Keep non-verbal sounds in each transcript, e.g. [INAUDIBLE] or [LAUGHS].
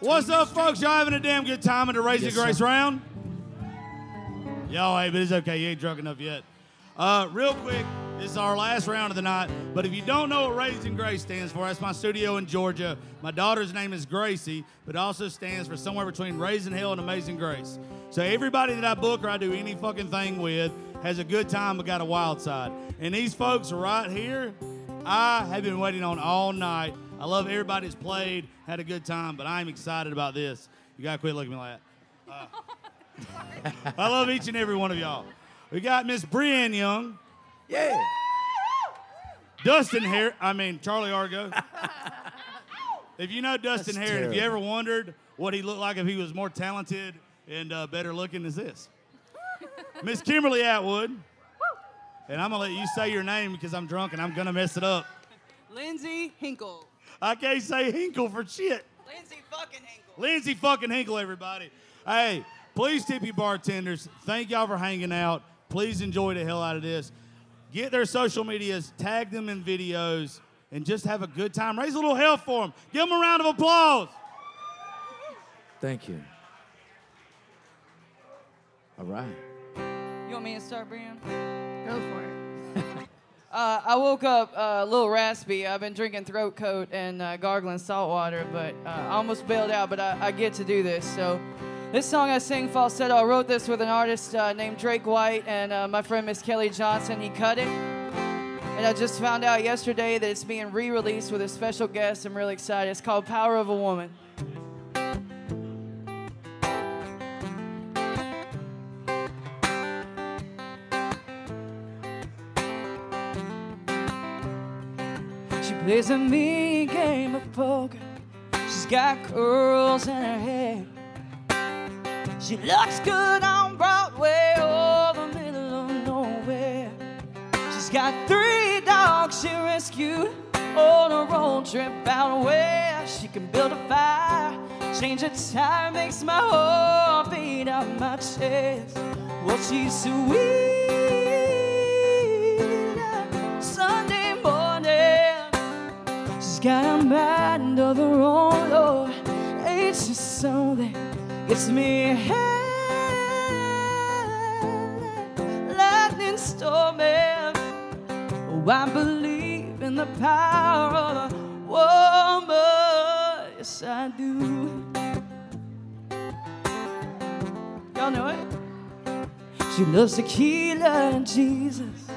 What's up, folks? Y'all having a damn good time in the Raising Yes, Grace sir. round? Y'all, hey, but it's okay. You ain't drunk enough yet. Uh, real quick, this is our last round of the night. But if you don't know what Raising Grace stands for, that's my studio in Georgia. My daughter's name is Gracie, but it also stands for somewhere between Raising Hell and Amazing Grace. So everybody that I book or I do any fucking thing with has a good time but got a wild side. And these folks right here, I have been waiting on all night. I love everybody's played, had a good time, but I'm excited about this. You gotta quit looking at me like that. Uh, [LAUGHS] I love each and every one of y'all. We got Miss Breann Young, Yeah. Dustin Har I mean Charlie Argo. [LAUGHS] if you know Dustin That's Harrod, have you ever wondered what he looked like if he was more talented and uh, better looking as this? Miss Kimberly Atwood. And I'm gonna let you say your name because I'm drunk and I'm gonna mess it up. Lindsey Hinkle. I can't say Hinkle for shit. Lindsey fucking Hinkle. Lindsey fucking Hinkle, everybody. Hey, please tip your bartenders. Thank y'all for hanging out. Please enjoy the hell out of this. Get their social medias, tag them in videos, and just have a good time. Raise a little hell for them. Give them a round of applause. Thank you. All right. You want me to start, Breann? Go for it. Uh, I woke up uh, a little raspy. I've been drinking throat coat and uh, gargling salt water, but uh, I almost bailed out. But I, I get to do this. So, this song I sing falsetto. I wrote this with an artist uh, named Drake White and uh, my friend Miss Kelly Johnson. He cut it, and I just found out yesterday that it's being re-released with a special guest. I'm really excited. It's called "Power of a Woman." Plays a mean game of poker. She's got curls in her hair. She looks good on Broadway or the middle of nowhere. She's got three dogs she rescued on a road trip out where she can build a fire. Change a tire makes my heart beat out my chest. Well, she's sweet. She's got a of her own. Ain't she something? Gets me high, lightning storming. Oh, I believe in the power of a woman. Yes, I do. Y'all know it? She loves tequila and Jesus.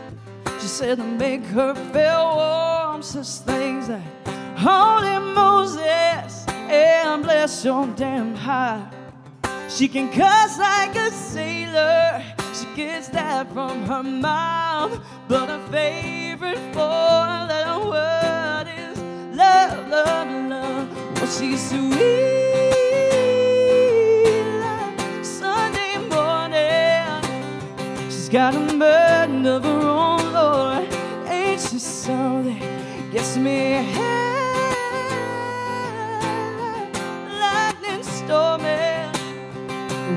She said to make her feel warm, such things that holy Moses and bless your damn heart. She can cuss like a sailor. She gets that from her mom. But her favorite four-letter word is love, love, love. Well, she's sweet like Sunday morning. She's got a burden of her own, Lord. Ain't she something? Gets me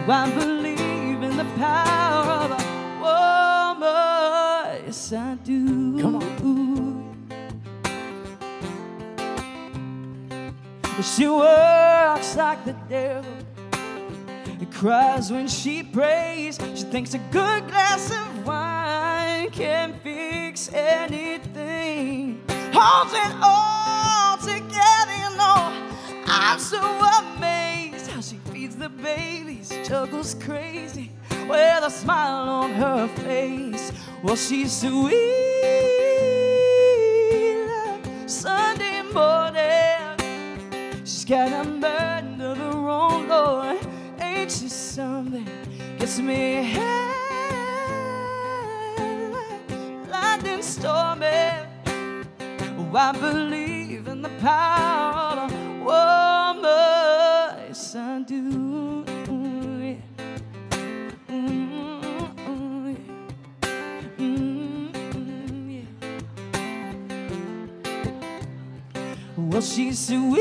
I believe in the power of a woman. Yes, I do. Come on. She works like the devil. It cries when she prays. She thinks a good glass of wine can fix anything. Holds it all together, you know. I'm so amazed the babies, juggles crazy with a smile on her face. Well, she's sweet like Sunday morning. She's got a burden of her own. Ain't she something? Gets me high, lightning storming. Oh, I believe in the power of woman. Yes, I do. Well, she's sweet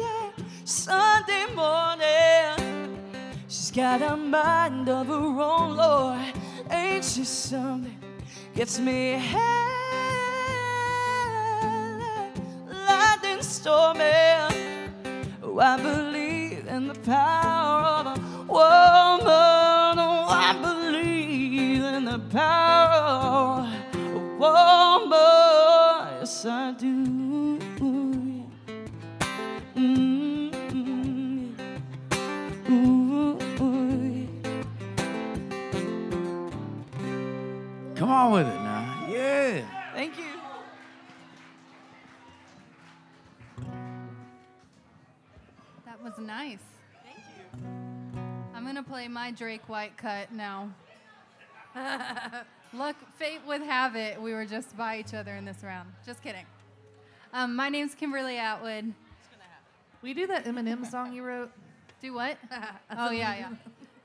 like Sunday morning. She's got a mind of her own, Lord. Ain't she something? Gets me high, lightning storming. Oh, I believe in the power of a woman. Oh, I believe in the power of a woman. Play my Drake White cut now. [LAUGHS] Look, fate would have it, we were just by each other in this round. Just kidding. Um, my name's Kimberly Atwood. We do that Eminem song you wrote? Do what? [LAUGHS] oh yeah, yeah.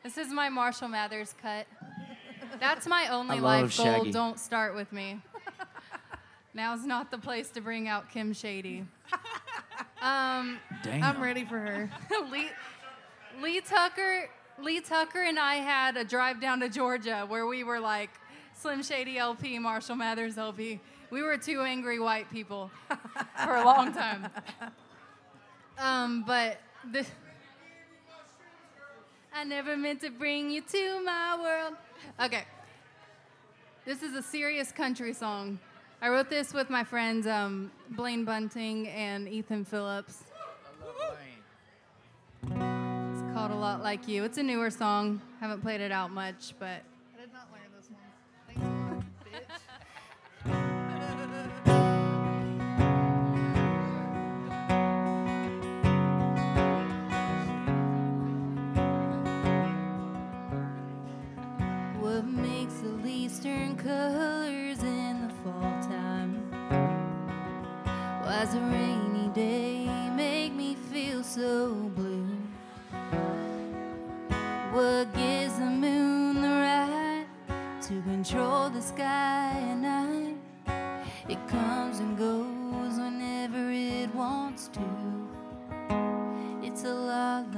This is my Marshall Mathers cut. That's my only I love life goal. Shaggy. Don't start with me. Now's not the place to bring out Kim Shady. [LAUGHS] Um, Damn. I'm ready for her. Lee, Lee Tucker, Lee Tucker and I had a drive down to Georgia where we were like Slim Shady LP, Marshall Mathers LP. We were two angry white people [LAUGHS] for a long time. Um, but I never meant to bring you to my world. Okay. This is a serious country song. I wrote this with my friends um, Blaine Bunting and Ethan Phillips. Called A Lot Like You. It's a newer song. Haven't played it out much, but I did not learn this one. What makes the leaves turn colors in the fall time? Why's a rainy day make me feel so blue? What gives the moon the right to control the sky at night? It comes and goes whenever it wants to. It's a lot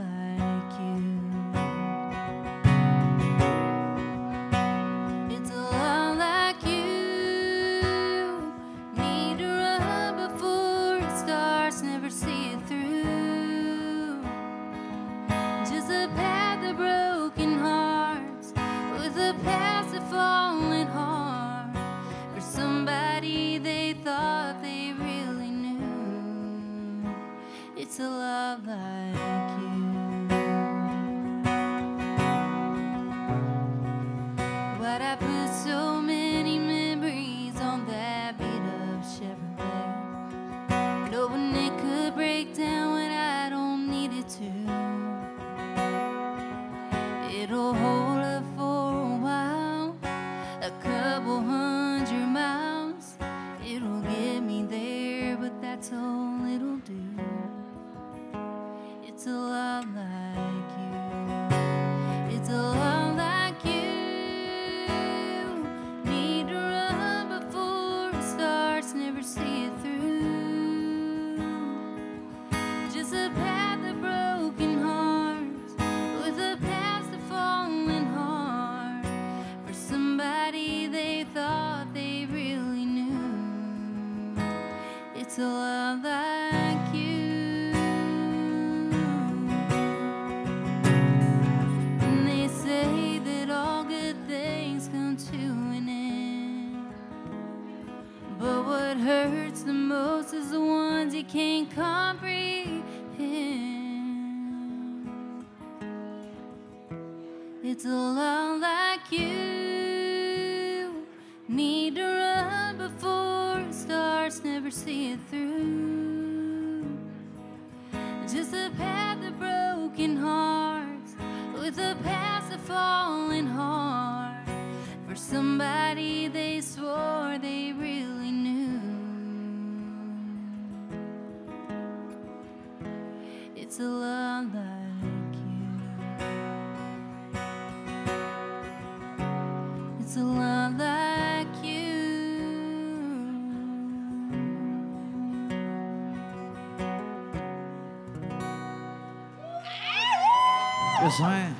Yes, man.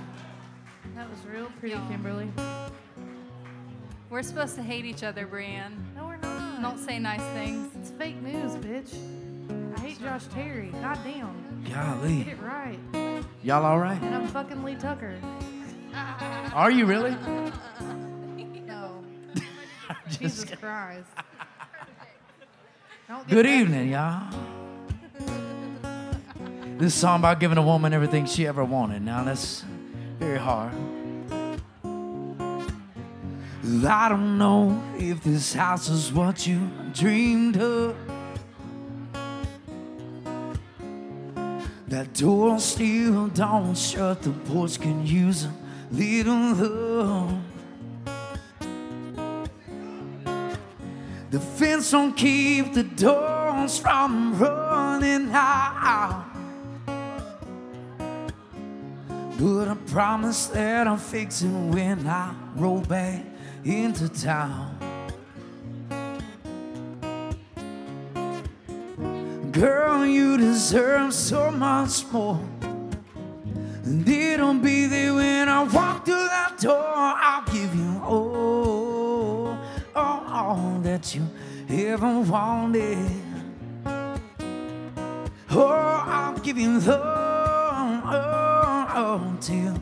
That was real pretty, Yeah. Kimberly. We're supposed to hate each other, Breann. No, we're not. Don't say nice things. It's fake news, bitch. I hate Josh Terry. God damn. Golly. Get Golly. it right. Y'all all right? And I'm fucking Lee Tucker. Are you really? [LAUGHS] No. [LAUGHS] Jesus Christ. [LAUGHS] Don't get Good that- evening, y'all. This song about giving a woman everything she ever wanted. Now that's very hard. I don't know if this house is what you dreamed of. That door still don't shut, the porch can use a little love. The fence don't keep the doors from running out. But I promise that I'll fix it when I roll back into town. Girl, you deserve so much more. And it'll be there when I walk through that door. I'll give you all, all, all that you ever wanted. Oh, I'll give you love till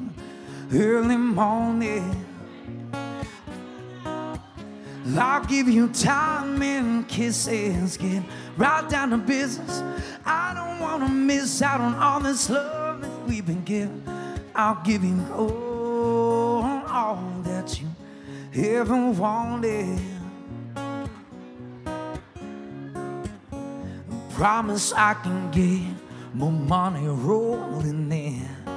early morning. I'll give you time and kisses, get right down to business. I don't want to miss out on all this love that we've been given. I'll give you all, all that you ever wanted. Promise I can get more money rolling in.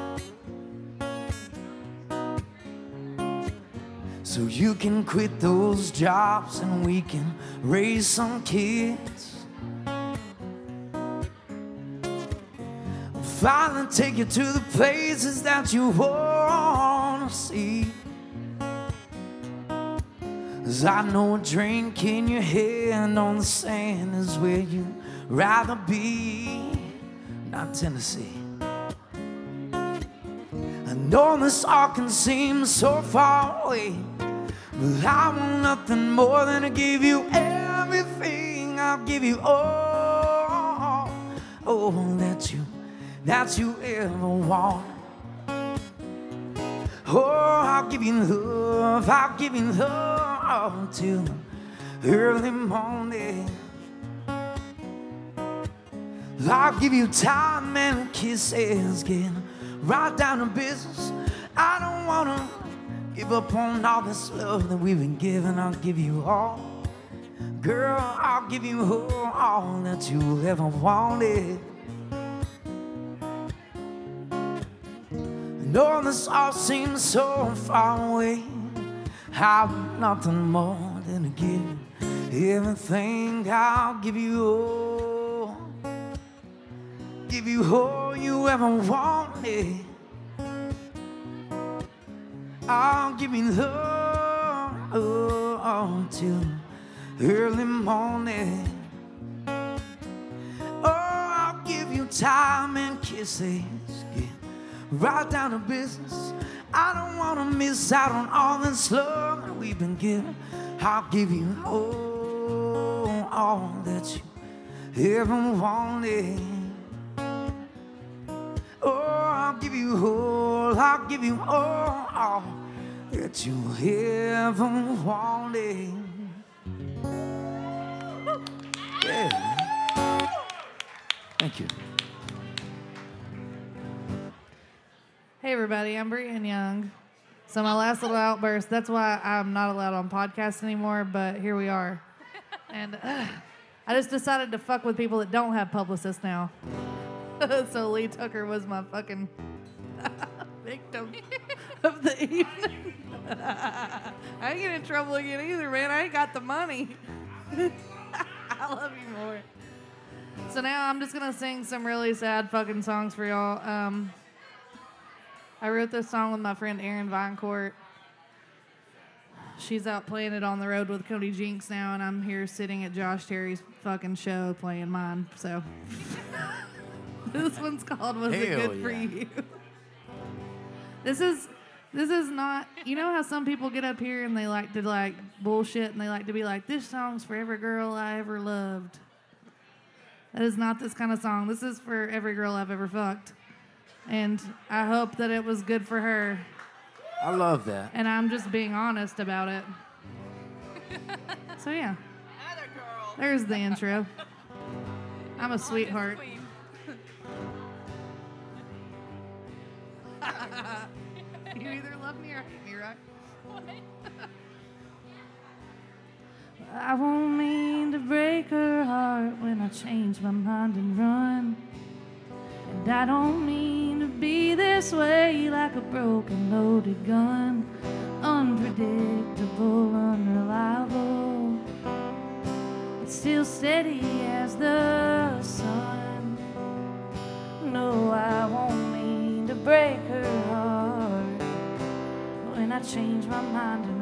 So you can quit those jobs and we can raise some kids. Finally take you to the places that you wanna see. Cause I know a drink in your hand on the sand is where you rather be, not Tennessee. I know this all can seem so far away, but I want nothing more than to give you everything. I'll give you all, all that you, that you ever want. Oh, I'll give you love, I'll give you love till early morning. I'll give you time and kisses, getting right down to business. I don't wanna give up on all this love that we've been given. I'll give you all, girl. I'll give you all, all that you ever wanted. know this all seems so far away. I've nothing more than to give you everything. I'll give you all, give you all you ever wanted. Give you love oh, till early morning. Oh, I'll give you time and kisses. Yeah right down to business. I don't want to miss out on all this love that we've been given. I'll give you all, all that you ever wanted. I'll give you all, I'll give you all, all that you ever wanted. Yeah. Thank you. Hey everybody, I'm Breann Young. So my last little outburst, that's why I'm not allowed on podcasts anymore, but here we are. And uh, I just decided to fuck with people that don't have publicists now. [LAUGHS] so Lee Tucker was my fucking [LAUGHS] victim of the evening. [LAUGHS] I ain't get in trouble again either, man. I ain't got the money. I love you more. So now I'm just gonna sing some really sad fucking songs for y'all. Um, I wrote this song with my friend Erin Vinecourt. She's out playing it on the road with Cody Jinks now, and I'm here sitting at Josh Terry's fucking show playing mine. So [LAUGHS] this one's called "Was It Hell Good for yeah. You?" This is this is not. You know how some people get up here and they like to like bullshit and they like to be like, "This song's for every girl I ever loved." That is not this kind of song. This is for every girl I've ever fucked. And I hope that it was good for her. I love that. And I'm just being honest about it. So, yeah. There's the intro. I'm a sweetheart. [LAUGHS] you either love me or hate me, right? [LAUGHS] I won't mean to break her heart when I change my mind and run. And I don't mean to be this way like a broken loaded gun. Unpredictable, unreliable. But still steady as the sun. No, I won't break her heart. When I change my mind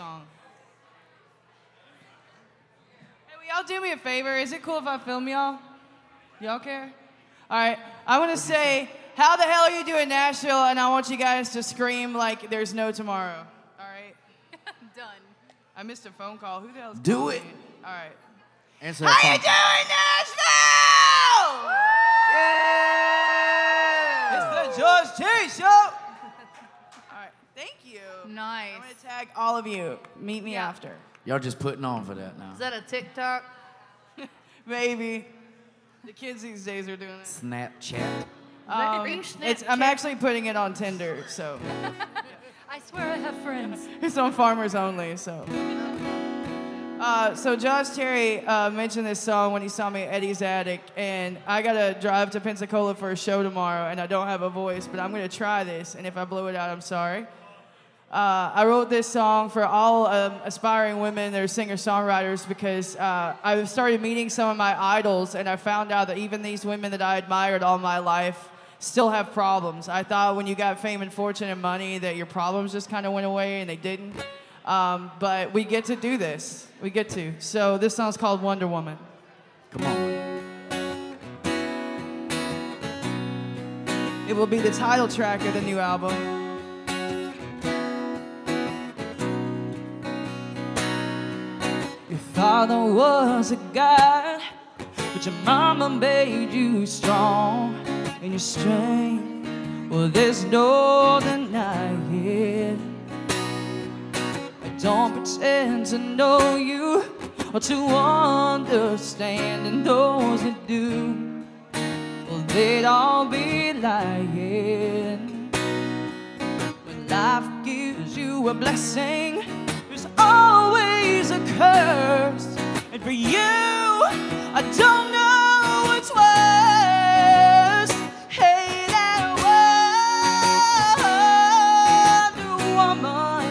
song. Hey, will y'all do me a favor? Is it cool if I film y'all? Y'all care? All right. I want to say, how the hell are you doing Nashville? And I want you guys to scream like there's no tomorrow. All right. [LAUGHS] Done. I missed a phone call. Who the hell's Do calling it. me? All right. Answer How you that doing, Nashville? It's the George Terry Show. All right. Thank you. Nice. I'm gonna tag all of you. Meet me Yeah. after. Y'all just putting on for that now. Is that a TikTok? [LAUGHS] Maybe. The kids these days are doing it. Snapchat. Um, you it's, I'm Snapchat? actually putting it on Tinder, so [LAUGHS] I swear I have friends. [LAUGHS] it's on Farmers Only. So, uh, so Josh Terry uh, mentioned this song when he saw me at Eddie's Attic, and I gotta drive to Pensacola for a show tomorrow, and I don't have a voice, but I'm gonna try this, and if I blow it out, I'm sorry. Uh, I wrote this song for all um, aspiring women that are singer-songwriters because uh, I started meeting some of my idols, and I found out that even these women that I admired all my life still have problems. I thought when you got fame and fortune and money that your problems just kind of went away, and they didn't. Um, but we get to do this. We get to. So this song's called Wonder Woman. Come on. It will be the title track of the new album. Father was a guy, but your mama made you strong and your strength. Well, there's no denying it. I don't pretend to know you or to understand, and those that do, well, they'd all be lying. When life gives you a blessing, a curse. And for you, I don't know which worse. Hey, that Wonder Woman,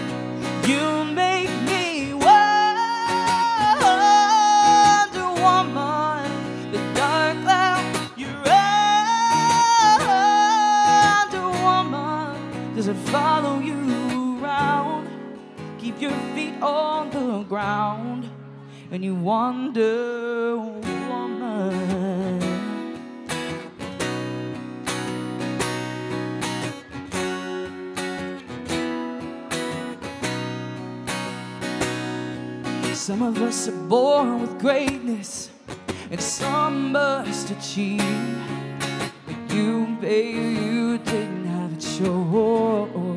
you make me Wonder Woman. The dark cloud, you're Wonder Woman. Does it follow you around? Keep your feet on ground, and you Wonder Woman. Some of us are born with greatness, and some must achieve. But you, baby, you didn't have a choice.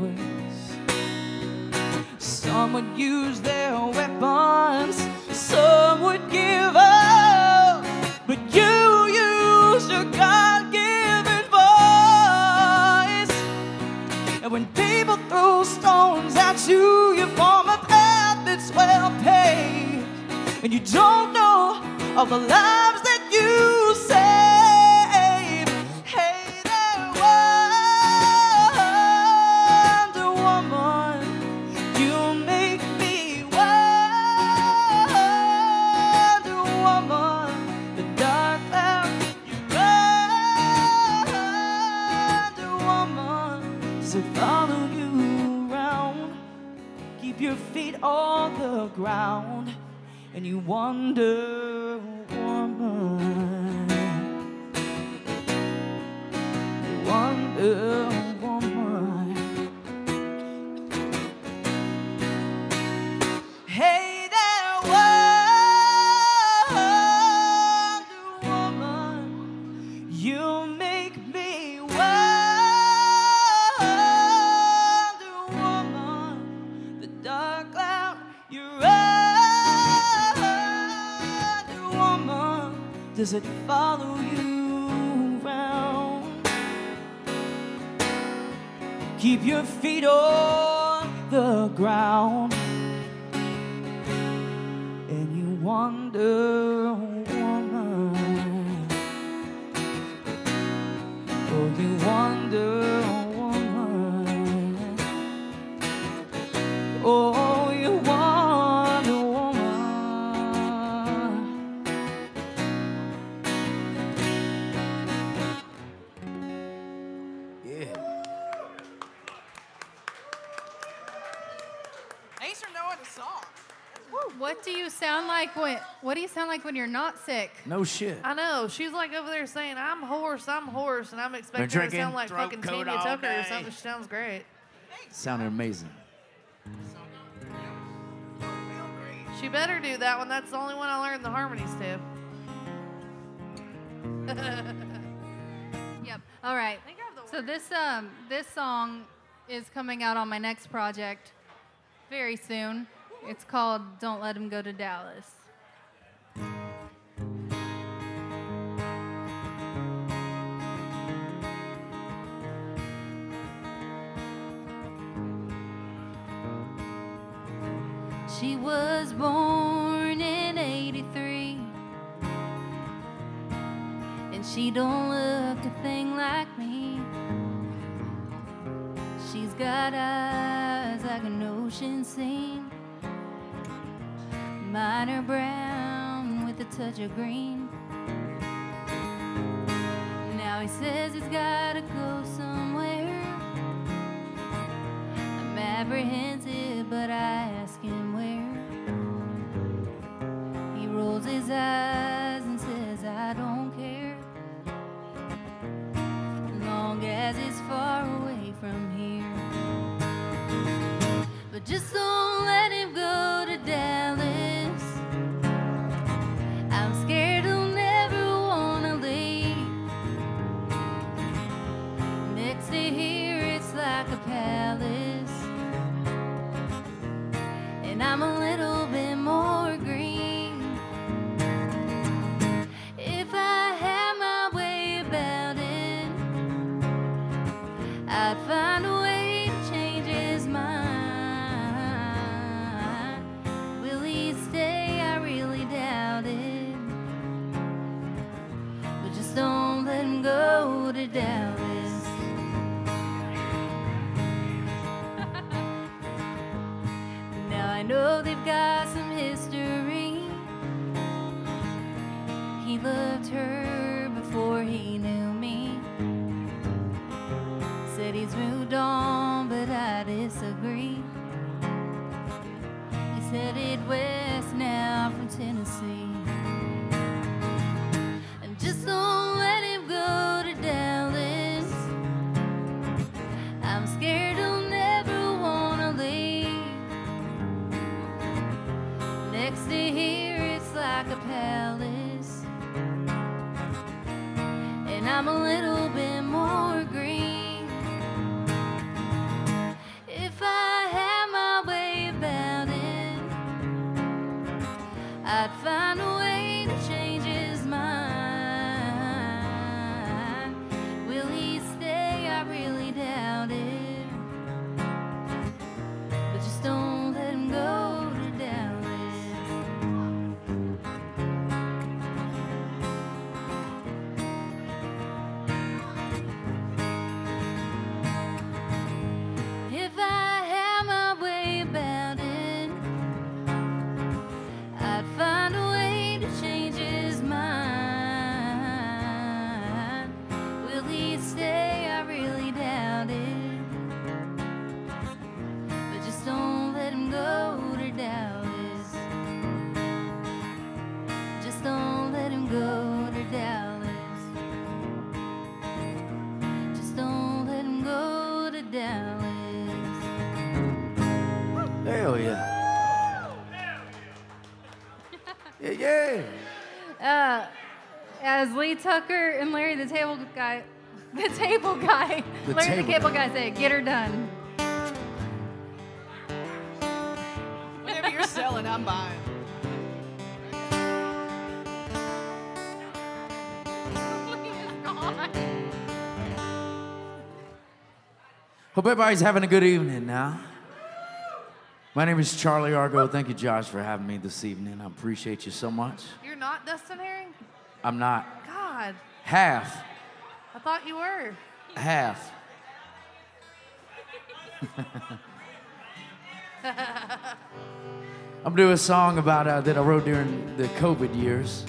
Some would use their weapons, some would give up. But you use your God given voice. And when people throw stones at you, you form a path that's well paved. And you don't know of the lives on the ground, and you Wonder Woman. You Wonder you're Wonder Woman. Does it follow you around? Keep your feet on the ground and you wonder, sound like when? What do you sound like when you're not sick? No shit. I know. She's like over there saying, I'm hoarse, I'm hoarse, and I'm expecting her to drinking sound like throat fucking coat Tanya all Tucker or day. something. She sounds great. Sounded amazing. She better do that one. That's the only one I learned the harmonies [LAUGHS] to. Yep. All right. So this um this song is coming out on my next project very soon. It's called "Don't Let Him Go to Dallas." She was born in 83 and she don't look a thing like me. She's got eyes like an ocean scene. Mine are brown with a touch of green. Now he says he's gotta go somewhere. I'm apprehensive, but I ask him where. He rolls his eyes and says, I don't care. Long as it's far away from here. But just don't let him go Tucker and Larry the table guy, [LAUGHS] the table guy, The Larry table the cable guy. guy said, "Get her done." Whatever you're selling, I'm buying. [LAUGHS] Hope everybody's having a good evening now. My name is Charlie Argo. Thank you, Josh, for having me this evening. I appreciate you so much. You're not Dustin Herring? I'm not God, half, I thought you were. half. [LAUGHS] I'm doing a song about uh, that I wrote during the COVID years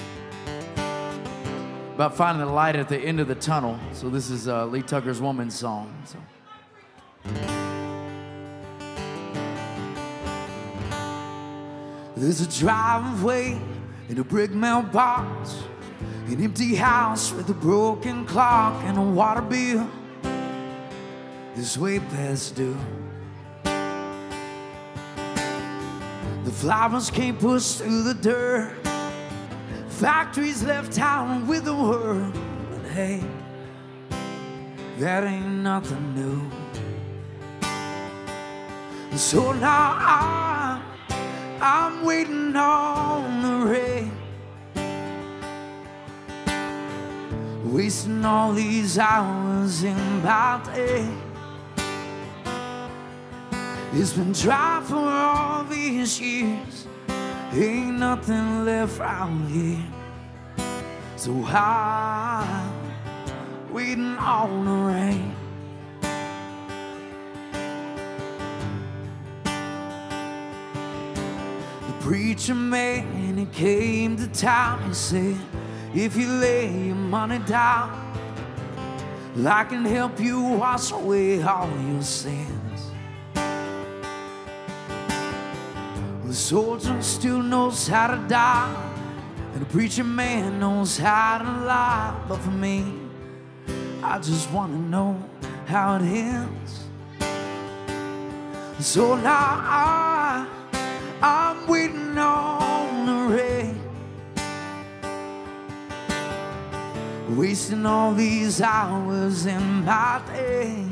about finding the light at the end of the tunnel. So this is uh, Lee Tucker's woman's song. So. There's a driveway in a brick mailbox, an empty house with a broken clock and a water bill. This way past due. The flowers can't push through the dirt. Factories left town with the word, but hey, that ain't nothing new. So now I, I'm waiting on Wasting all these hours in day. It's been dry for all these years. Ain't nothing left round here. So I'm waiting on the rain. The preacher man, he came to town. and said, If you lay your money down, I can help you wash away all your sins. The soldier still knows how to die, and the preacher man knows how to lie. But for me, I just want to know how it ends. So now I, I'm waiting on Wasting all these hours in my day.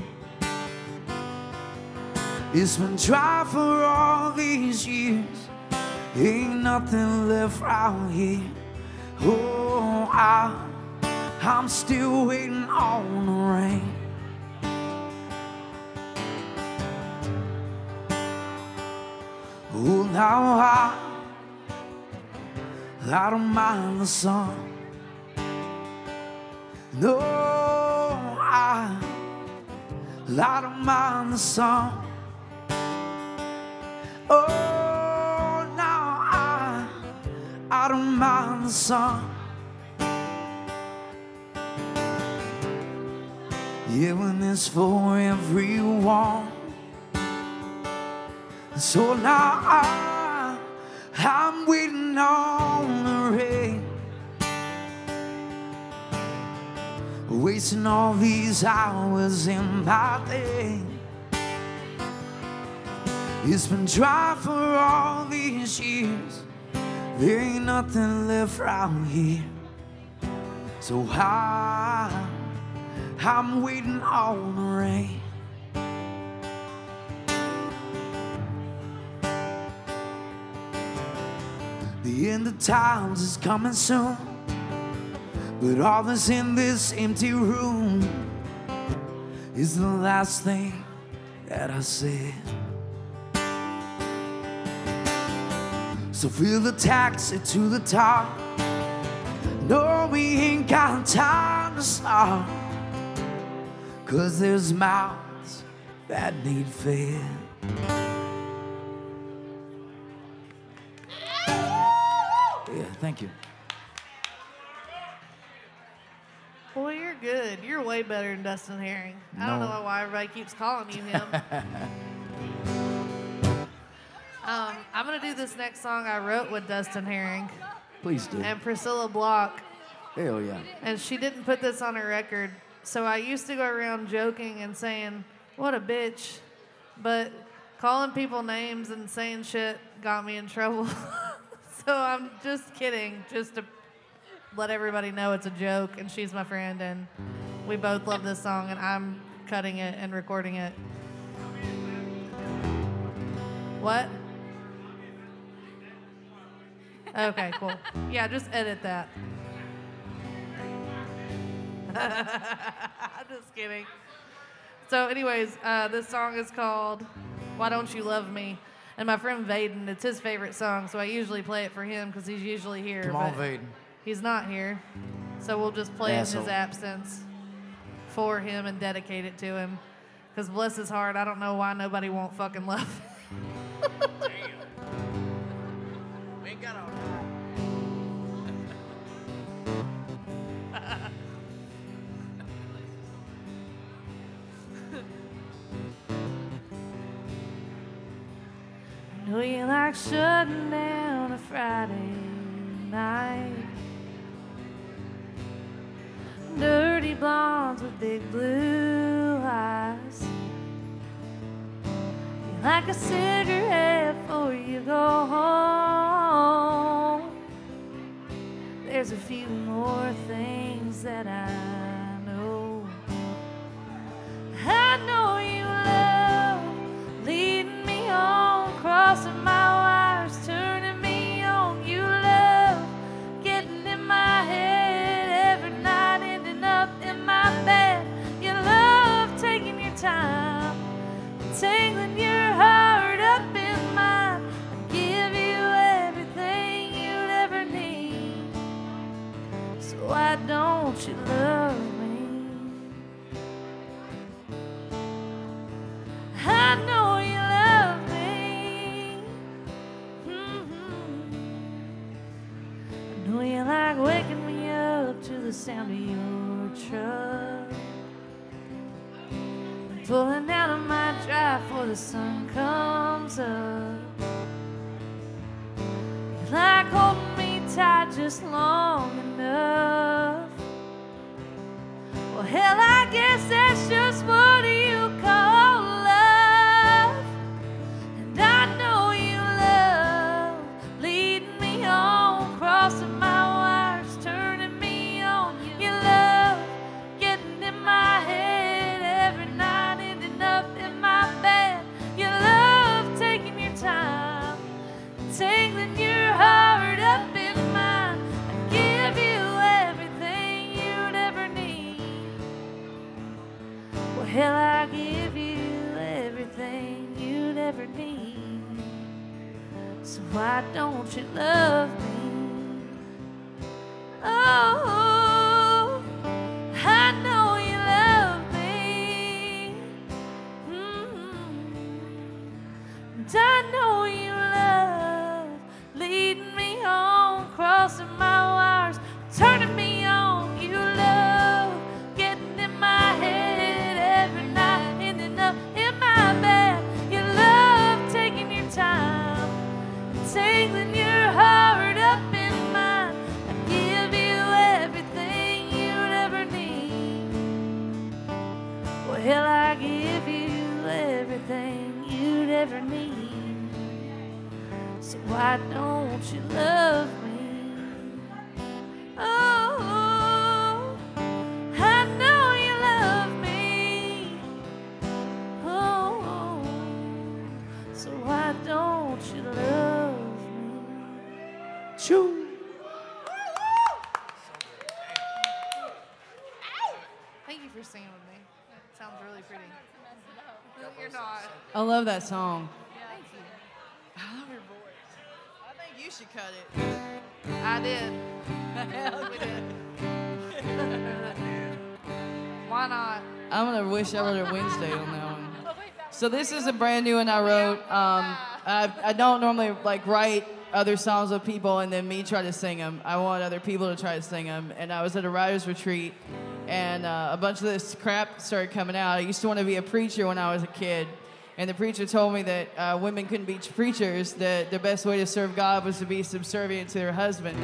It's been dry for all these years. Ain't nothing left out here. Oh, I, I'm still waiting on the rain. Oh, now I, I don't mind the sun. No, I, I don't mind the sun. Oh, now I, I don't mind the sun. Yeah, when it's for everyone. So now I, I'm waiting on the rain. Wasting all these hours in my day. It's been dry for all these years. There ain't nothing left around here. So I, I'm waiting on the rain. The end of times is coming soon. But all that's in this empty room is the last thing that I said. So fill the taxi to the top. No, we ain't got time to stop. Cause there's mouths that need fed. Yeah, thank you. Boy, you're good. You're way better than Dustin Herring. I don't know why everybody keeps calling you him. [LAUGHS] um, I'm gonna do this next song I wrote with Dustin Herring Please do. and Priscilla Block, Hell yeah. and she didn't put this on her record. So I used to go around joking and saying, "What a bitch," but calling people names and saying shit got me in trouble. [LAUGHS] so I'm just kidding, just to let everybody know it's a joke, and she's my friend, and we both love this song, and I'm cutting it and recording it. What? Okay, cool. Yeah, just edit that. I'm [LAUGHS] just kidding. So, anyways, uh, this song is called "Why Don't You Love Me," and my friend Vaden, it's his favorite song, so I usually play it for him because he's usually here. Come on, Vaden. He's not here, so we'll just play it in his absence for him and dedicate it to him. Because bless his heart, I don't know why nobody won't fucking love him. [LAUGHS] know you like shutting down a Friday night. Dirty blondes with big blue eyes. You like a cigarette before you go home. There's a few more things that I know. I know you you love me? I know you love me. Mhm. I know you like waking me up to the sound of your truck. Pulling out of my drive before the sun comes up. You like holding me tight just long enough. Well, hell, I guess that's just what you call hell, I give you everything you'd ever need. So why don't you love me? Oh. Why don't you love me? Oh, I know you love me. Oh, so why don't you love me? Choo. Thank you for singing with me. That sounds really pretty. You're not. I love that song. Thank you. I love your voice. I think you should cut it. I did. [LAUGHS] We did. [LAUGHS] Why not? I'm gonna wish I wrote a Wednesday on that one. So this is a brand new one I wrote. Um, I, I don't normally like write other songs with people and then me try to sing them. I want other people to try to sing them. And I was at a writer's retreat, and uh, a bunch of this crap started coming out. I used to want to be a preacher when I was a kid. And the preacher told me that uh, women couldn't be preachers, that the best way to serve God was to be subservient to their husband.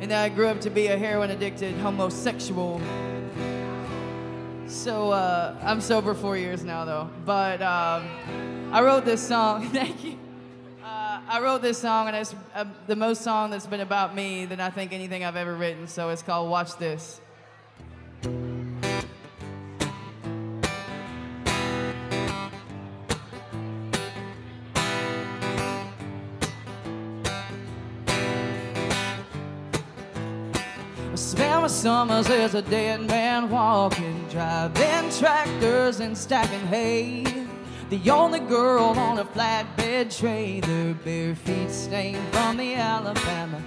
And I grew up to be a heroin addicted homosexual. So uh, I'm sober four years now, though. But um, I wrote this song. [LAUGHS] Thank you. Uh, I wrote this song, and it's uh, the most song that's been about me than I think anything I've ever written. So it's called "Watch This." My summers as a dead man walking, driving tractors and stacking hay. The only girl on a flatbed trailer, bare feet stained from the Alabama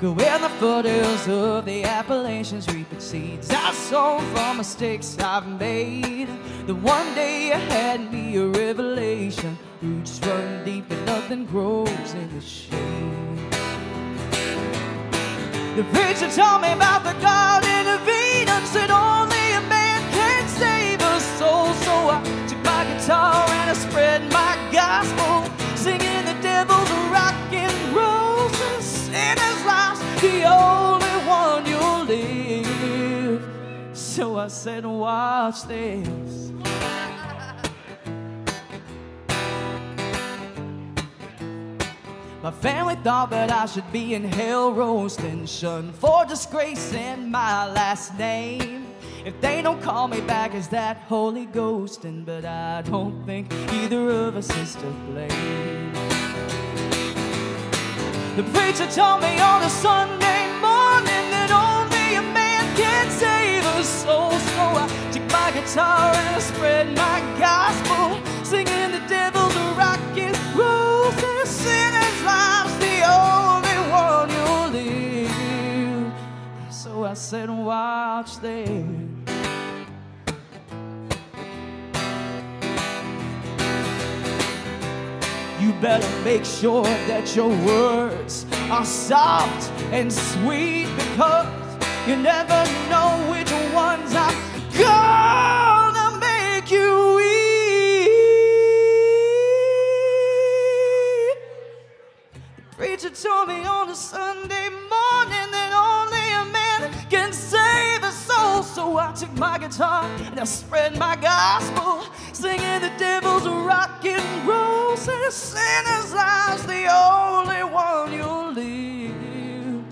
Go in the foothills of the Appalachians, reaping seeds I've sown from mistakes I've made. The one day I had me a revelation. Roots run deep and nothing grows in the shade. The preacher told me about the of Eden, said only a man can save a soul. So I took my guitar and I spread my gospel, singing the devil's rock and roll. And the only one you'll live. So I said, watch this. My family thought that I should be in hell roasting, shunned for disgrace in my last name. If they don't call me back is that Holy Ghosting, but I don't think either of us is to blame. The preacher told me on a Sunday morning that only a man can save a soul. So I took my guitar and I spread my gospel, singing the devil's rock and roll. Sinner's life's the only one you'll live. So I said, watch this. Better make sure that your words are soft and sweet because you never know which ones are gonna make you eat. The preacher told me on a Sunday morning So I took my guitar and I spread my gospel, singing the devil's rock and roll. Said sinner's life's the only one you'll live.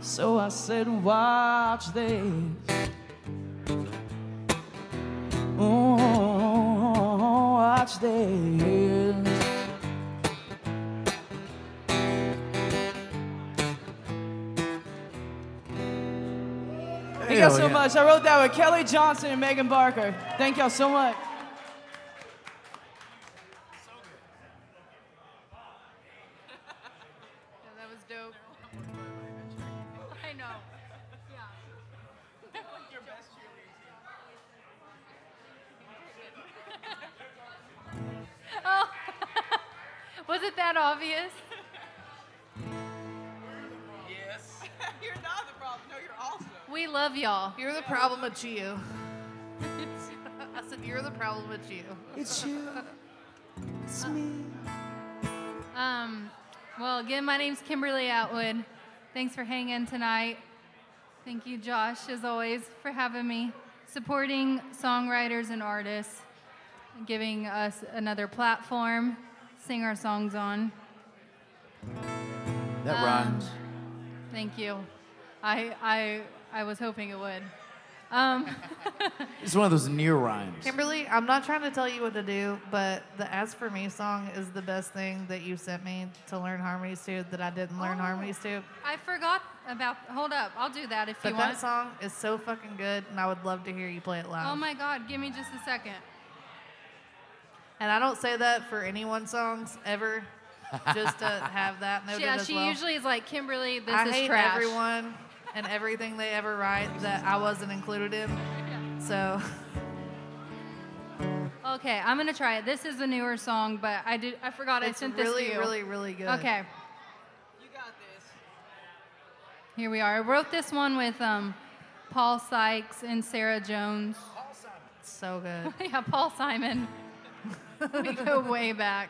So I said, watch this. Oh, watch this. Thank y'all so much. I wrote that with Kelly Johnson and Megan Barker. Thank y'all so much. Y'all. You're the problem with you. [LAUGHS] I said you're the problem with you. It's you. It's me. Um, well, again, my name's Kimberly Atwood. Thanks for hanging in tonight. Thank you, Josh, as always, for having me, supporting songwriters and artists, giving us another platform, sing our songs on. That Um, rhymes. Thank you. I I I was hoping it would. Um, [LAUGHS] It's one of those near rhymes. Kimberly, I'm not trying to tell you what to do, but the As For Me song is the best thing that you sent me to learn harmonies to that I didn't learn Oh. harmonies to. I forgot about. Hold up, I'll do that if But you that want. song is so fucking good, and I would love to hear you play it live. Oh my God, give me just a second. And I don't say that for anyone's songs ever, just to [LAUGHS] have that noted yeah, as she usually is like Kimberly. This I is hate trash. everyone and everything they ever write that I wasn't included in. So [LAUGHS] Okay, I'm gonna try it. This is a newer song, but I did. I forgot I sent really, this to you. really, really good. Okay. You got this. Here we are. I wrote this one with um, Paul Sykes and Sarah Jones. So good. [LAUGHS] yeah, Paul Simon. [LAUGHS] we go way back.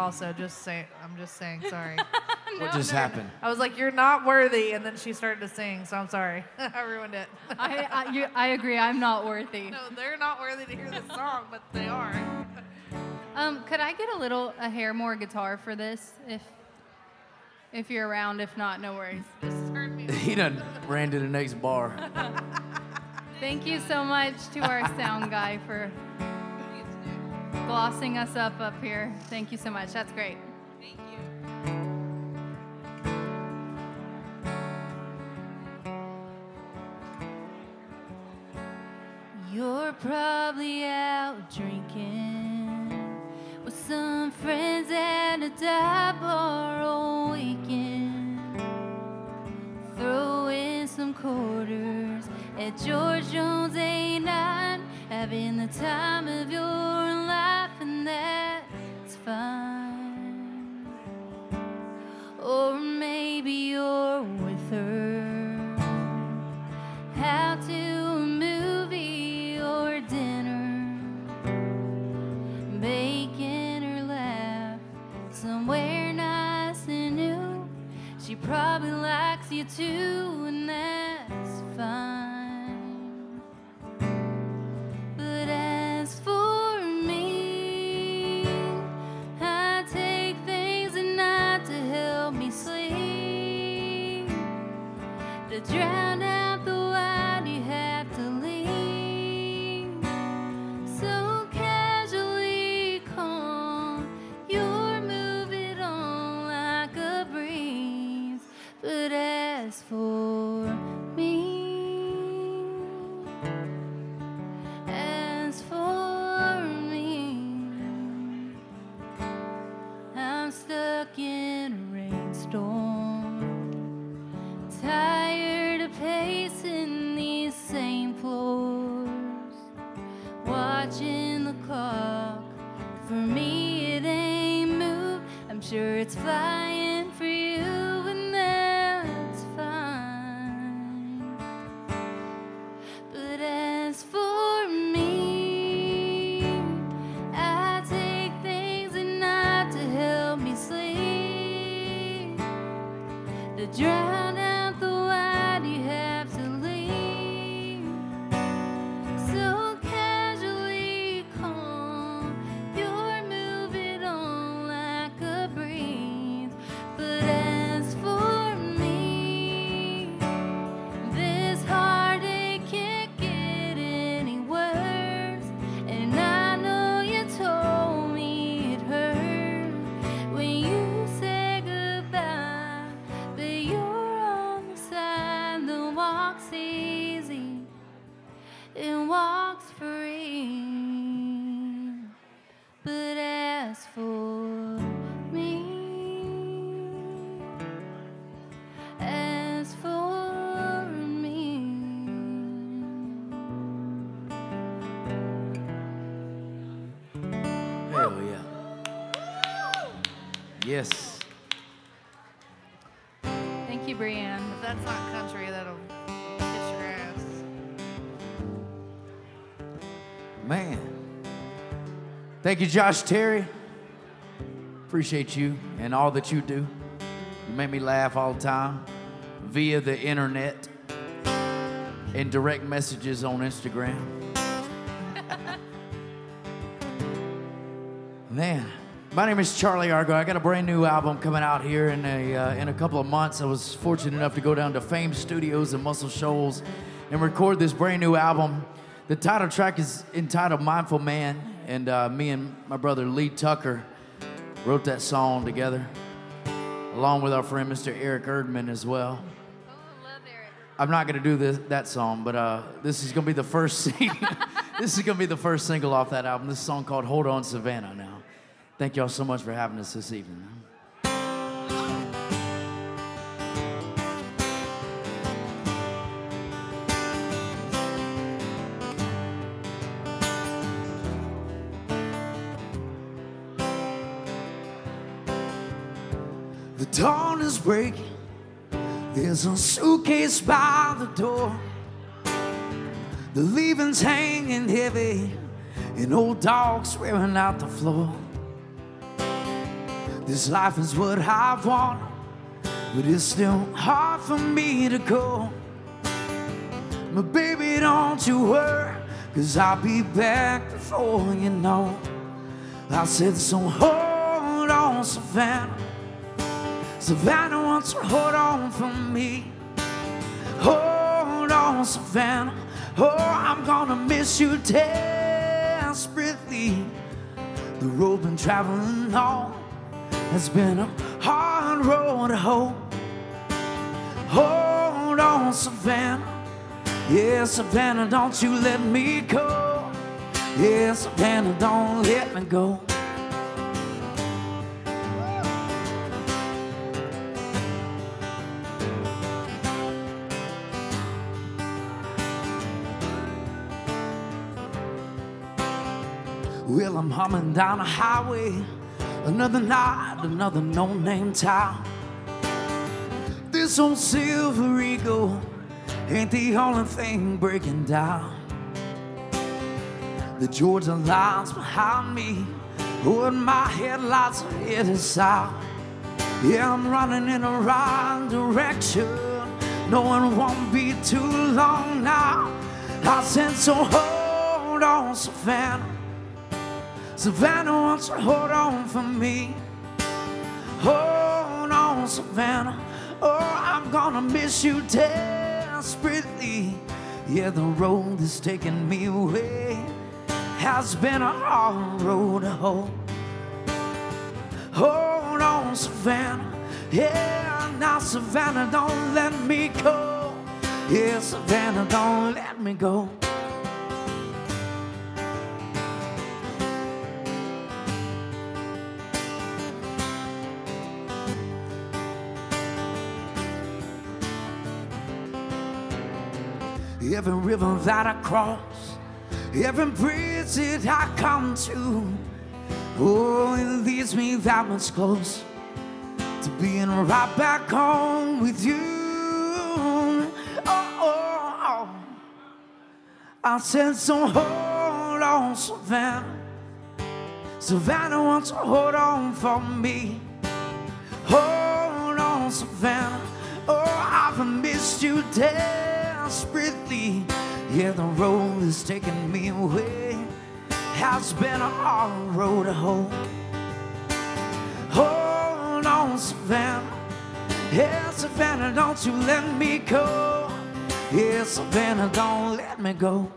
Also, just say I'm just saying. Sorry. [LAUGHS] what just happened? I was like, you're not worthy, and then she started to sing. So I'm sorry. [LAUGHS] I ruined it. I, I, you, I agree. I'm not worthy. no, they're not worthy to hear this song, but they are. Um, could I get a little a hair more guitar for this, if if you're around? If not, no worries. Just turn me. [LAUGHS] He done ran to the next bar. Thank you so much to our sound guy for glossing us up up here. Thank you so much. That's great. Thank you. You're probably out drinking with some friends at a dive bar all weekend. Throwing some quarters at George Jones A9, having the time of your Or maybe you're with her. Out to a movie or dinner, making her laugh. Somewhere nice and new. She probably likes you too, Yes. Thank you, Breann. If that's not country, that'll kiss your ass. Man. Thank you, Josh Terry. Appreciate you and all that you do. You make me laugh all the time via the internet and direct messages on Instagram. My name is Charlie Argo. I got a brand new album coming out here in a uh, in a couple of months. I was fortunate enough to go down to Fame Studios in Muscle Shoals and record this brand new album. The title track is entitled "Mindful Man," and uh, me and my brother Lee Tucker wrote that song together, along with our friend Mr. Eric Erdman as well. I'm not gonna do this that song, but uh, this is gonna be the first [LAUGHS] [LAUGHS] this is gonna be the first single off that album. This song called "Hold On Savannah." Now, thank y'all so much for having us this evening. The dawn is breaking. There's a suitcase by the door. The leaving's hanging heavy, and old dogs wearing out the floor. This life is what I want, but it's still hard for me to go. But baby, don't you worry, cause I'll be back before you know. I said, so hold on, Savannah. Savannah wants to hold on for me. Hold on, Savannah. Oh, I'm gonna miss you desperately. The road been traveling on has been a hard road to hoe. Hold on, Savannah. Yeah, Savannah, don't you let me go. Yeah, Savannah, don't let me go. Well, I'm humming down a highway, another night, another no-name town. This old silver eagle ain't the only thing breaking down. The Georgia lines behind me, holding my headlights are headed south. Yeah, I'm running in the right direction. No, it won't be too long now. I said, so hold on, Savannah. Savannah wants to hold on for me. Hold on, Savannah. Oh, I'm gonna miss you desperately. Yeah, the road that's taking me away has been a hard road to hoe. Hold on, Savannah. Yeah, now, Savannah, don't let me go. Yeah, Savannah, don't let me go. Every river that I cross, every bridge that I come to, oh, it leads me that much closer to being right back home with you. Oh, oh, oh. I said, so hold on, Savannah. Savannah wants to hold on for me. Hold on, Savannah. Oh, I've missed you desperately. Yeah, the road is taking me away. Has been a hard road hoe. Hold on, Savannah. Yeah, Savannah, don't you let me go. Yeah, Savannah, don't let me go.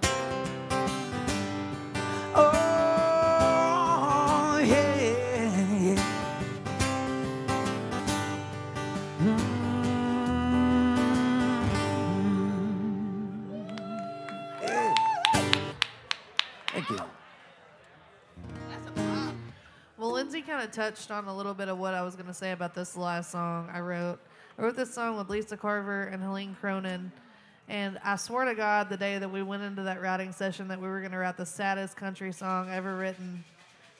Kind of touched on a little bit of what I was going to say about this last song I wrote. I wrote this song with Lisa Carver and Helene Cronin. And I swear to God, the day that we went into that writing session, that we were going to write the saddest country song ever written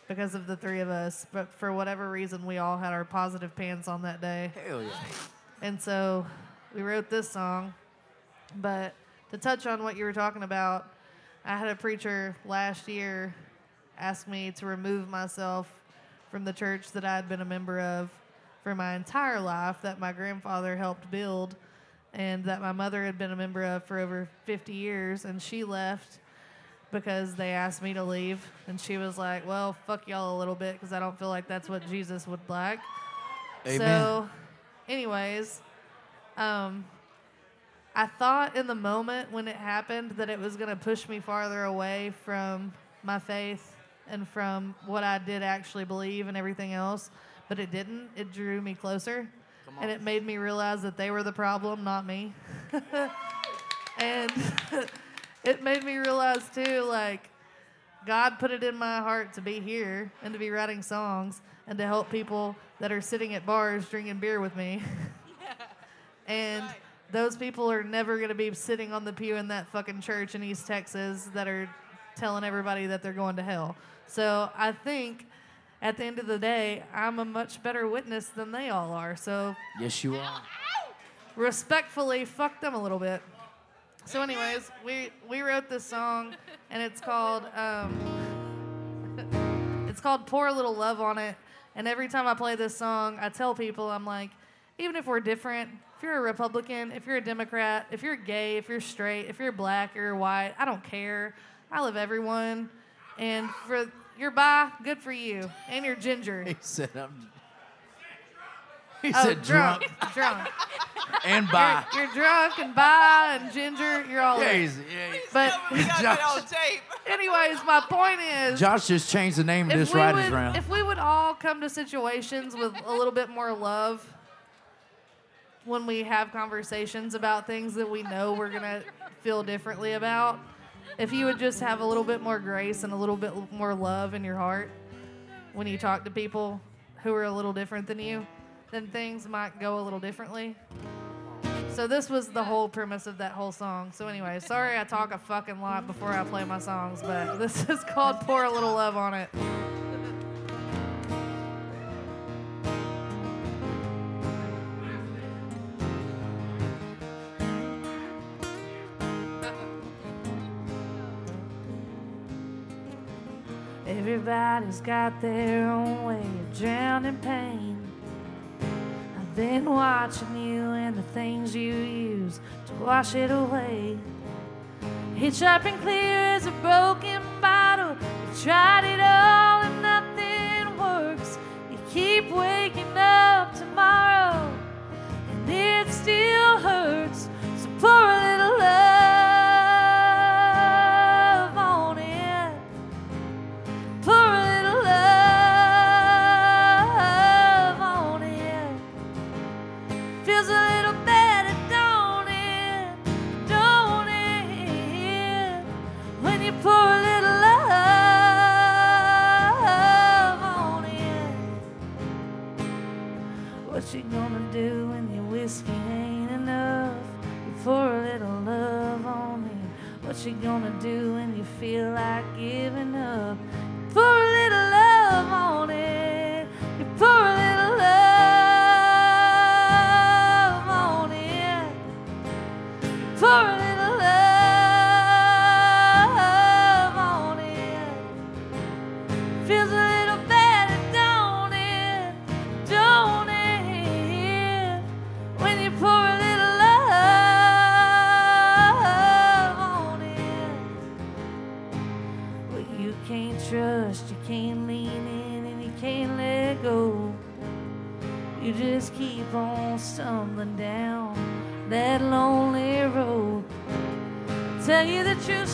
because of the three of us. But for whatever reason, we all had our positive pants on that day. Hell yeah. And so we wrote this song. But to touch on what you were talking about, I had a preacher last year ask me to remove myself from the church that I had been a member of for my entire life that my grandfather helped build and that my mother had been a member of for over 50 years. And she left because they asked me to leave. And she was like, well, fuck y'all a little bit because I don't feel like that's what Jesus would like. Amen. So, anyways, um, I thought in the moment when it happened that it was going to push me farther away from my faith and from what I did actually believe and everything else, but it didn't. It drew me closer. And it made me realize that they were the problem, not me. [LAUGHS] and [LAUGHS] it made me realize too, like, God put it in my heart to be here and to be writing songs and to help people that are sitting at bars drinking beer with me. [LAUGHS] and those people are never going to be sitting on the pew in that fucking church in East Texas that are telling everybody that they're going to hell. So I think at the end of the day, I'm a much better witness than they all are. So Yes, you are. respectfully, fuck them a little bit. So, anyways, we we wrote this song, and it's called um, [LAUGHS] it's called "Pour a Little Love on It." And every time I play this song, I tell people, I'm like, even if we're different, if you're a Republican, if you're a Democrat, if you're gay, if you're straight, if you're black, or you're white, I don't care. I love everyone, and for you're bi, good for you, and you're ginger. He said, I'm. He Oh, said drunk, drunk. [LAUGHS] and bi. You're, you're drunk and bi and ginger. You're all Yeah, in. he's, yeah, he's- But We got that Josh. on tape. anyways, my point is, Josh just changed the name of this we writers would, round. if we would all come to situations with a little bit more love when we have conversations about things that we know we're gonna feel differently about, if you would just have a little bit more grace and a little bit more love in your heart when you talk to people who are a little different than you, then things might go a little differently. So this was the whole premise of that whole song. So anyway, sorry I talk a fucking lot before I play my songs, but this [LAUGHS] is called "Pour a Little Love on It." Everybody's got their own way of drowning pain. I've been watching you and the things you use to wash it away. It's sharp and clear as a broken bottle. You tried it all and nothing works. You keep waking up tomorrow and it still hurts. You gonna do when you feel like giving up? Keep on stumbling down that lonely road. Tell you the truth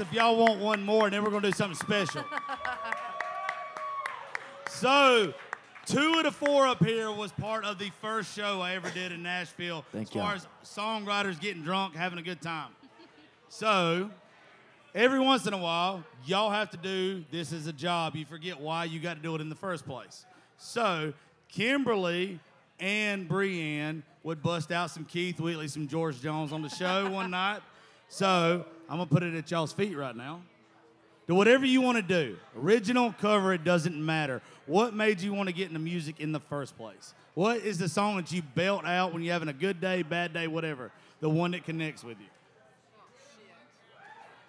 if y'all want one more, and then we're gonna do something special. [LAUGHS] so, two of the four up here was part of the first show I ever did in Nashville. Thank as far y'all. as songwriters getting drunk, having a good time. So, every once in a while, y'all have to do this as a job. You forget why you got to do it in the first place. So, Kimberly and Breann would bust out some Keith Whitley, some George Jones on the show one [LAUGHS] night. So, I'm going to put it at y'all's feet right now. Do whatever you want to do. Original, cover, it doesn't matter. What made you want to get into music in the first place? What is the song that you belt out when you're having a good day, bad day, whatever? The one that connects with you.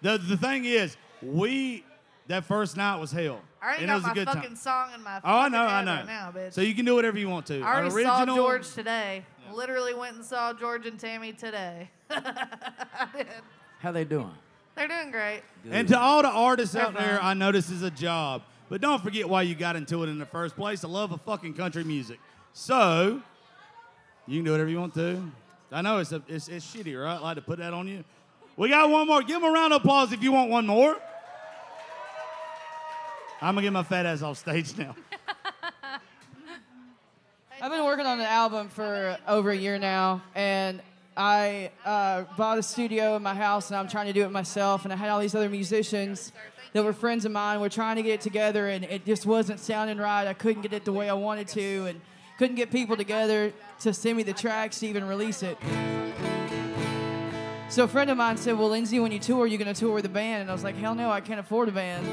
The, the thing is, we, that first night was hell. I already and it got was a my good fucking time. song in my Oh, I know, I know. right now, bitch. So you can do whatever you want to. I already An original, saw George today. Literally went and saw George and Tammy today. I did. How they doing? They're doing great. And to all the artists out They're there, fine. I know this is a job, but don't forget why you got into it in the first place. The love of fucking country music. So, you can do whatever you want to. I know it's, a, it's, it's shitty, right? I like to put that on you. We got one more. Give them a round of applause if you want one more. I'm gonna get my fat ass off stage now. [LAUGHS] I've been working on an album for over a year now, and I uh, bought a studio in my house, and I'm trying to do it myself. And I had all these other musicians that were friends of mine. We're trying to get it together, and it just wasn't sounding right. I couldn't get it the way I wanted to, and couldn't get people together to send me the tracks to even release it. So a friend of mine said, "Well, Lindsey, when you tour, you're gonna tour with a band." And I was like, "Hell no, I can't afford a band."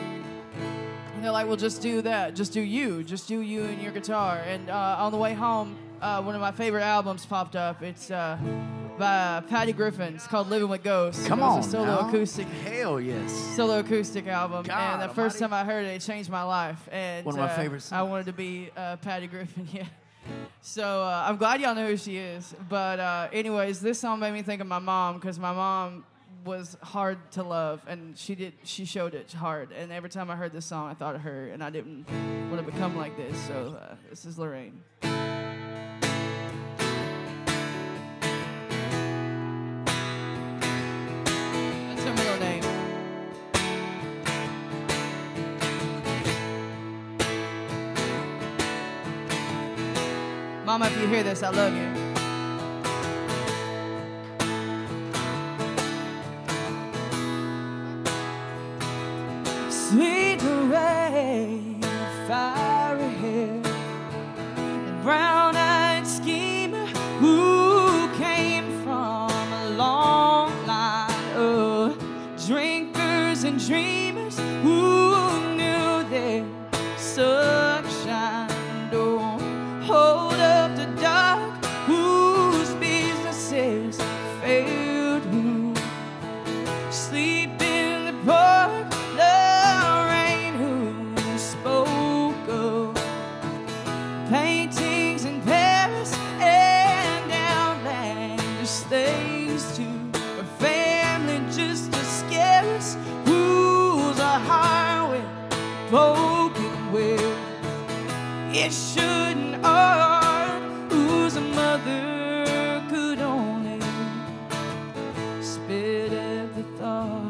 And they're like, well, just do that. Just do you. Just do you and your guitar. And uh, on the way home, uh, one of my favorite albums popped up. It's uh, by Patty Griffin. It's called Living with Ghosts. Come it was on. a solo now. acoustic Hell yes. solo acoustic album. God and the first time I heard it, it changed my life. And One of my uh, favorite I wanted to be uh, Patty Griffin. [LAUGHS] Yeah. So uh, I'm glad y'all know who she is. But uh, anyways, this song made me think of my mom because my mom was hard to love, and she did she showed it hard. And every time I heard this song, I thought of her, and I didn't want to become like this. So uh, this is Lorraine. Mama, if you hear this, I love you. Thought,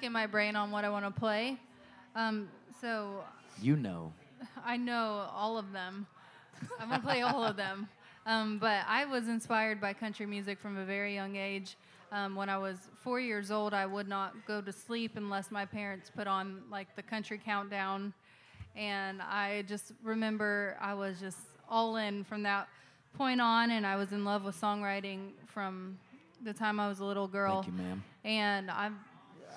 racking my brain on what I want to play. Um, so You know. I know all of them. I'm gonna play all of them. Um, but I was inspired by country music from a very young age. Um, when I was four years old, I would not go to sleep unless my parents put on like the country countdown. And I just remember I was just all in from that point on, and I was in love with songwriting from the time I was a little girl Thank you, ma'am. and I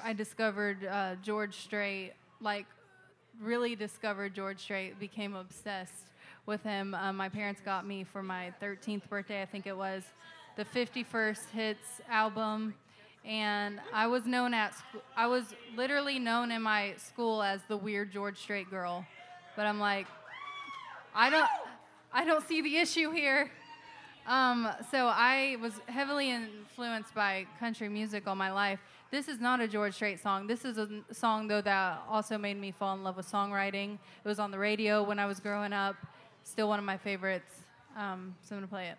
I discovered uh, George Strait, like really discovered George Strait, became obsessed with him. Um, my parents got me for my 13th birthday, I think it was, the 51st Hits album, and I was known at sc- I was literally known in my school as the weird George Strait girl, but I'm like, I don't I don't see the issue here. Um, so I was heavily influenced by country music all my life. This is not a George Strait song. This is a song, though, that also made me fall in love with songwriting. It was on the radio when I was growing up. Still one of my favorites. Um, so I'm going to play it.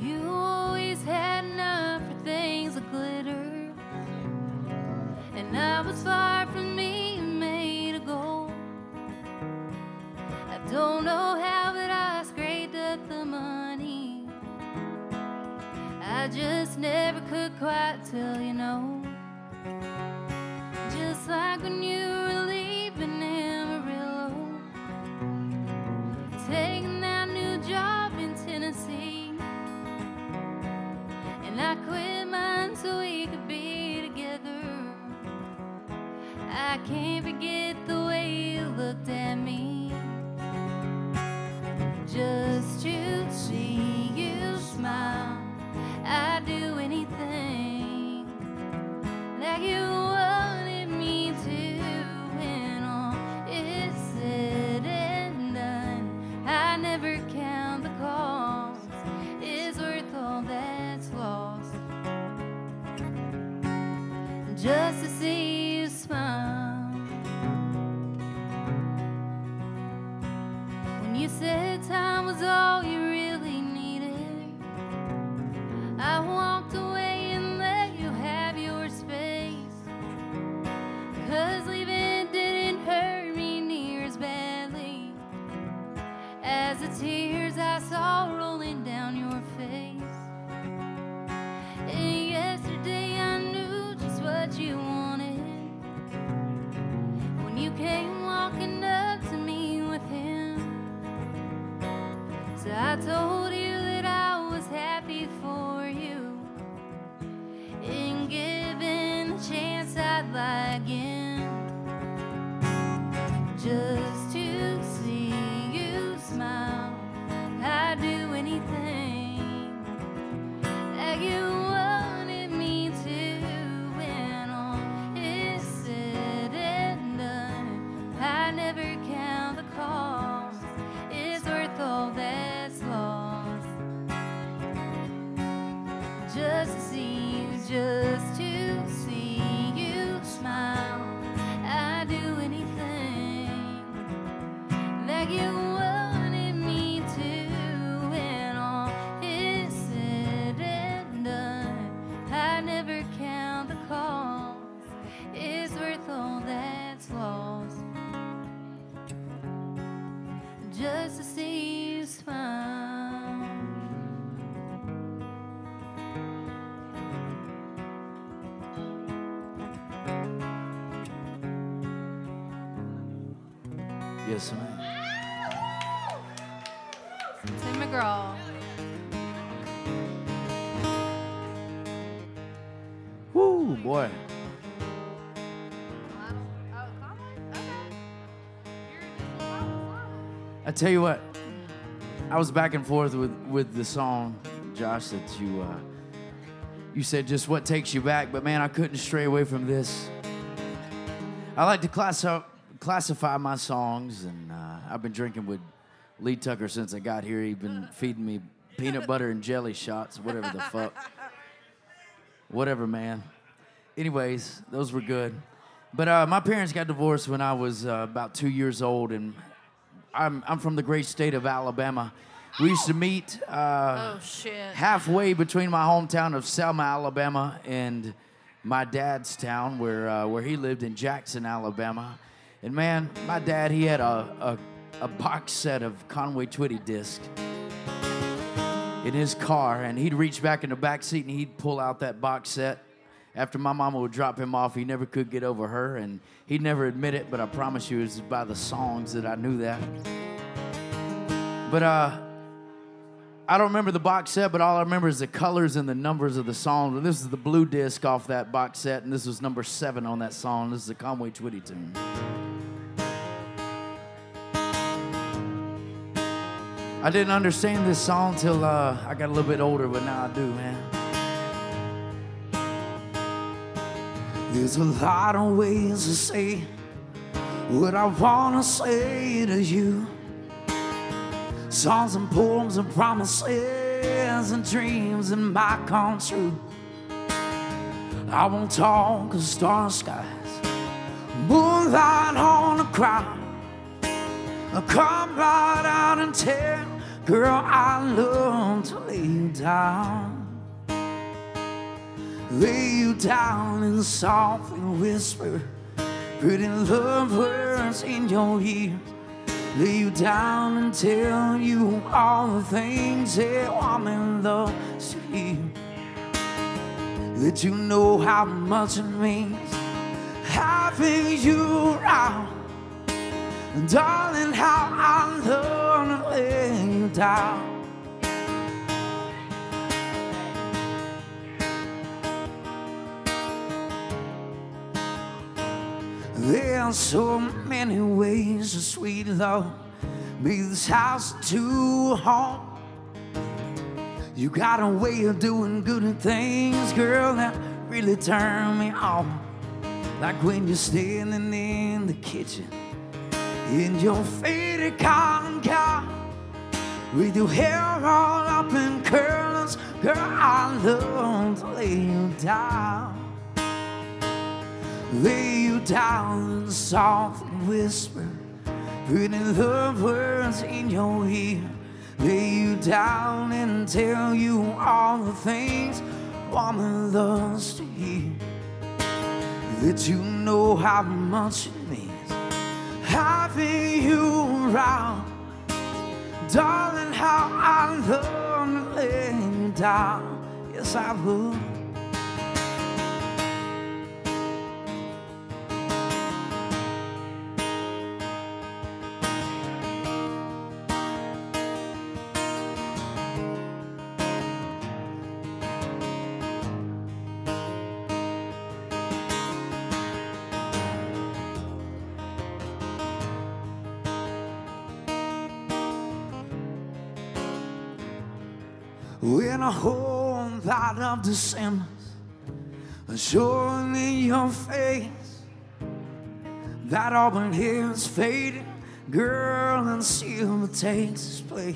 You always had an eye for things that glitter, and I was. I just never could quite tell you no. Just like when you were leaving Amarillo, taking that new job in Tennessee. And I quit mine so we could be together. I can't forget the way you looked at me. Saw rolling down your face. And yesterday I knew just what you wanted when you came walking up to me with him. So I told you that I was happy for you, and given the chance I'd lie again, just Just to see you, just to see you smile. Tell you what, I was back and forth with, with the song, Josh, that you uh, you said just what takes you back, but man, I couldn't stray away from this. I like to class classify my songs, and uh, I've been drinking with Lee Tucker since I got here. He's been feeding me peanut butter and jelly shots, whatever the fuck. Whatever, man. Anyways, those were good. But uh, my parents got divorced when I was uh, about two years old, and I'm, I'm from the great state of Alabama. We used to meet uh, Oh shit. halfway between my hometown of Selma, Alabama, and my dad's town, where uh, where he lived in Jackson, Alabama. And man, my dad he had a a, a box set of Conway Twitty discs in his car, and he'd reach back in the back seat and he'd pull out that box set. After my mama would drop him off, he never could get over her, and he'd never admit it. But I promise you, it was by the songs that I knew that. But uh, I don't remember the box set, but all I remember is the colors and the numbers of the songs. And this is the blue disc off that box set, and this was number seven on that song. This is a Conway Twitty tune. I didn't understand this song till uh, I got a little bit older, but now I do, man. There's a lot of ways to say what I wanna say to you. Songs and poems and promises and dreams that might come true. I won't talk of star skies, moonlight on the crowd. Come right out and tell, girl, I love to lay down lay you down and softly whisper Pretty love words in your ear. Lay you down and tell you all the things that woman loves to hear. Let you know how much it means having you around. Darling, how I love to lay you down. There are so many ways to sweet love make this house to home. You got a way of doing good things, girl, that really turn me on. Like when you're standing in the kitchen in your faded cotton with your hair all up in curls, girl, I love to lay you down lay you down and softly whisper pretty love words in your ear. Lay you down and tell you all the things woman loves to hear. Let you know how much it means. Having you around. Darling how i love to lay you down. Yes i would When a whole lot of are showing in your face, that auburn hair is fading, girl, and silver takes its place.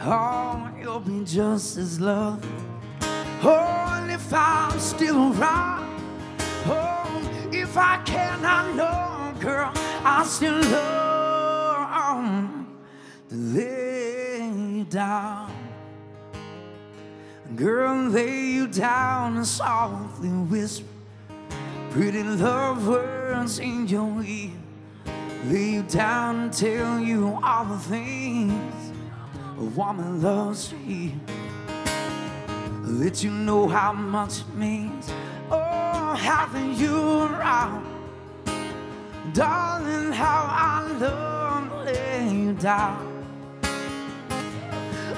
Oh, you'll be just as lovely. Oh, and if I'm still around, oh, if I cannot know, girl, I still love to lay down. Girl, lay you down and softly whisper pretty love words in your ear. Lay you down and tell you all the things a woman loves to hear. Let you know how much it means. Oh, having you around. Darling, how I love lay you down.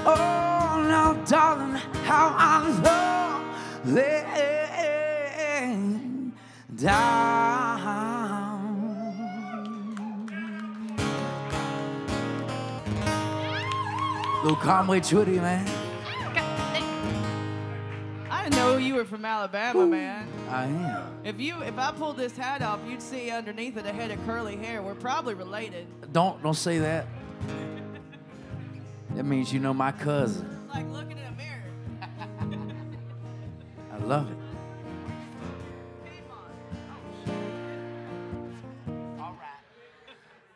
Oh, now, darling, how I love laying down. Little Conway Twitty, man. I know you were from Alabama, man. I am. If you, if I pulled this hat off, you'd see underneath it a head of curly hair. We're probably related. Don't don't say that. That means you know my cousin. Like looking love it. [LAUGHS]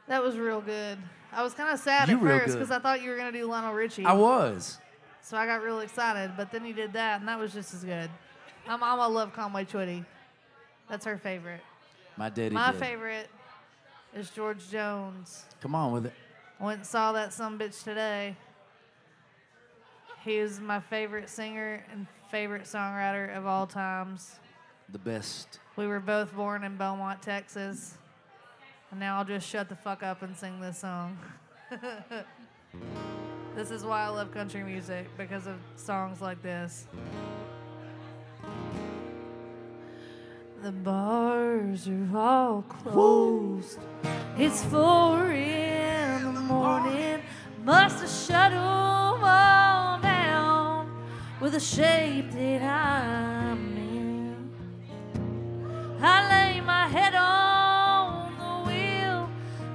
That was real good. I was kind of sad You at first because I thought you were gonna do Lionel Richie. I was. So I got real excited, but then you did that, and that was just as good. My mama loved Conway Twitty. That's her favorite. My daddy My did. favorite is George Jones. Come on with it. I went and saw that some bitch today. He is my favorite singer and favorite songwriter of all times. The best. We were both born in Beaumont, Texas. And now I'll just shut the fuck up and sing this song. [LAUGHS] this is why I love country music, because of songs like this. The bars are all closed. It's four in the morning. Must have shut 'em all down with the shape that I'm in. I lay my head on the wheel,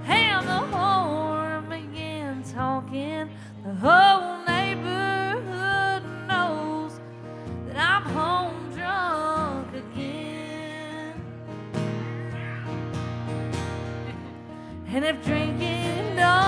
and the horn began talking. The whole neighborhood knows that I'm home drunk again. And if drinking don't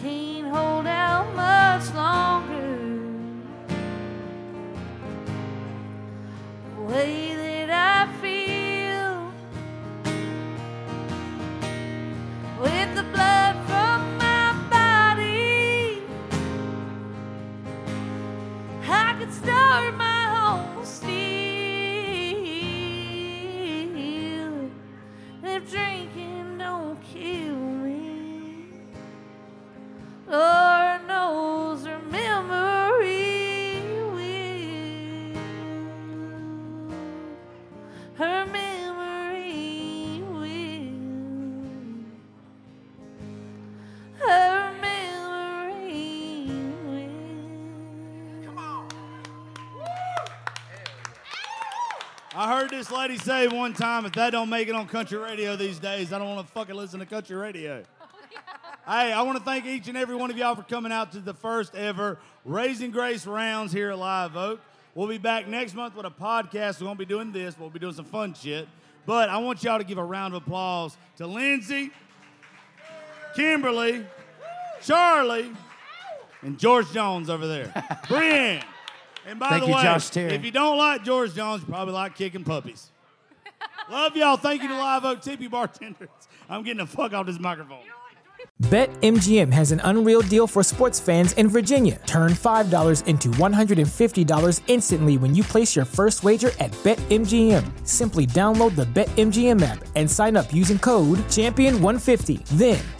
can't hold out lady say one time, if that don't make it on country radio these days, I don't want to fucking listen to country radio. [LAUGHS] Oh, hey, I want to thank each and every one of y'all for coming out to the first ever Raisin Grace rounds here at Live Oak. We'll be back next month with a podcast. We won't be doing this, we'll be doing some fun shit. But I want y'all to give a round of applause to Lindsey, Kimberly, Charlie, and George Jones over there. [LAUGHS] Breann. And by Thank the you, way, Josh Terry. if you don't like George Jones, you probably like kicking puppies. Love y'all. Thank you to Live Oak Tippy Bartenders. I'm getting the fuck off this microphone. BetMGM has an unreal deal for sports fans in Virginia. Turn $5 into $150 instantly when you place your first wager at BetMGM. Simply download the BetMGM app and sign up using code Champion150. Then,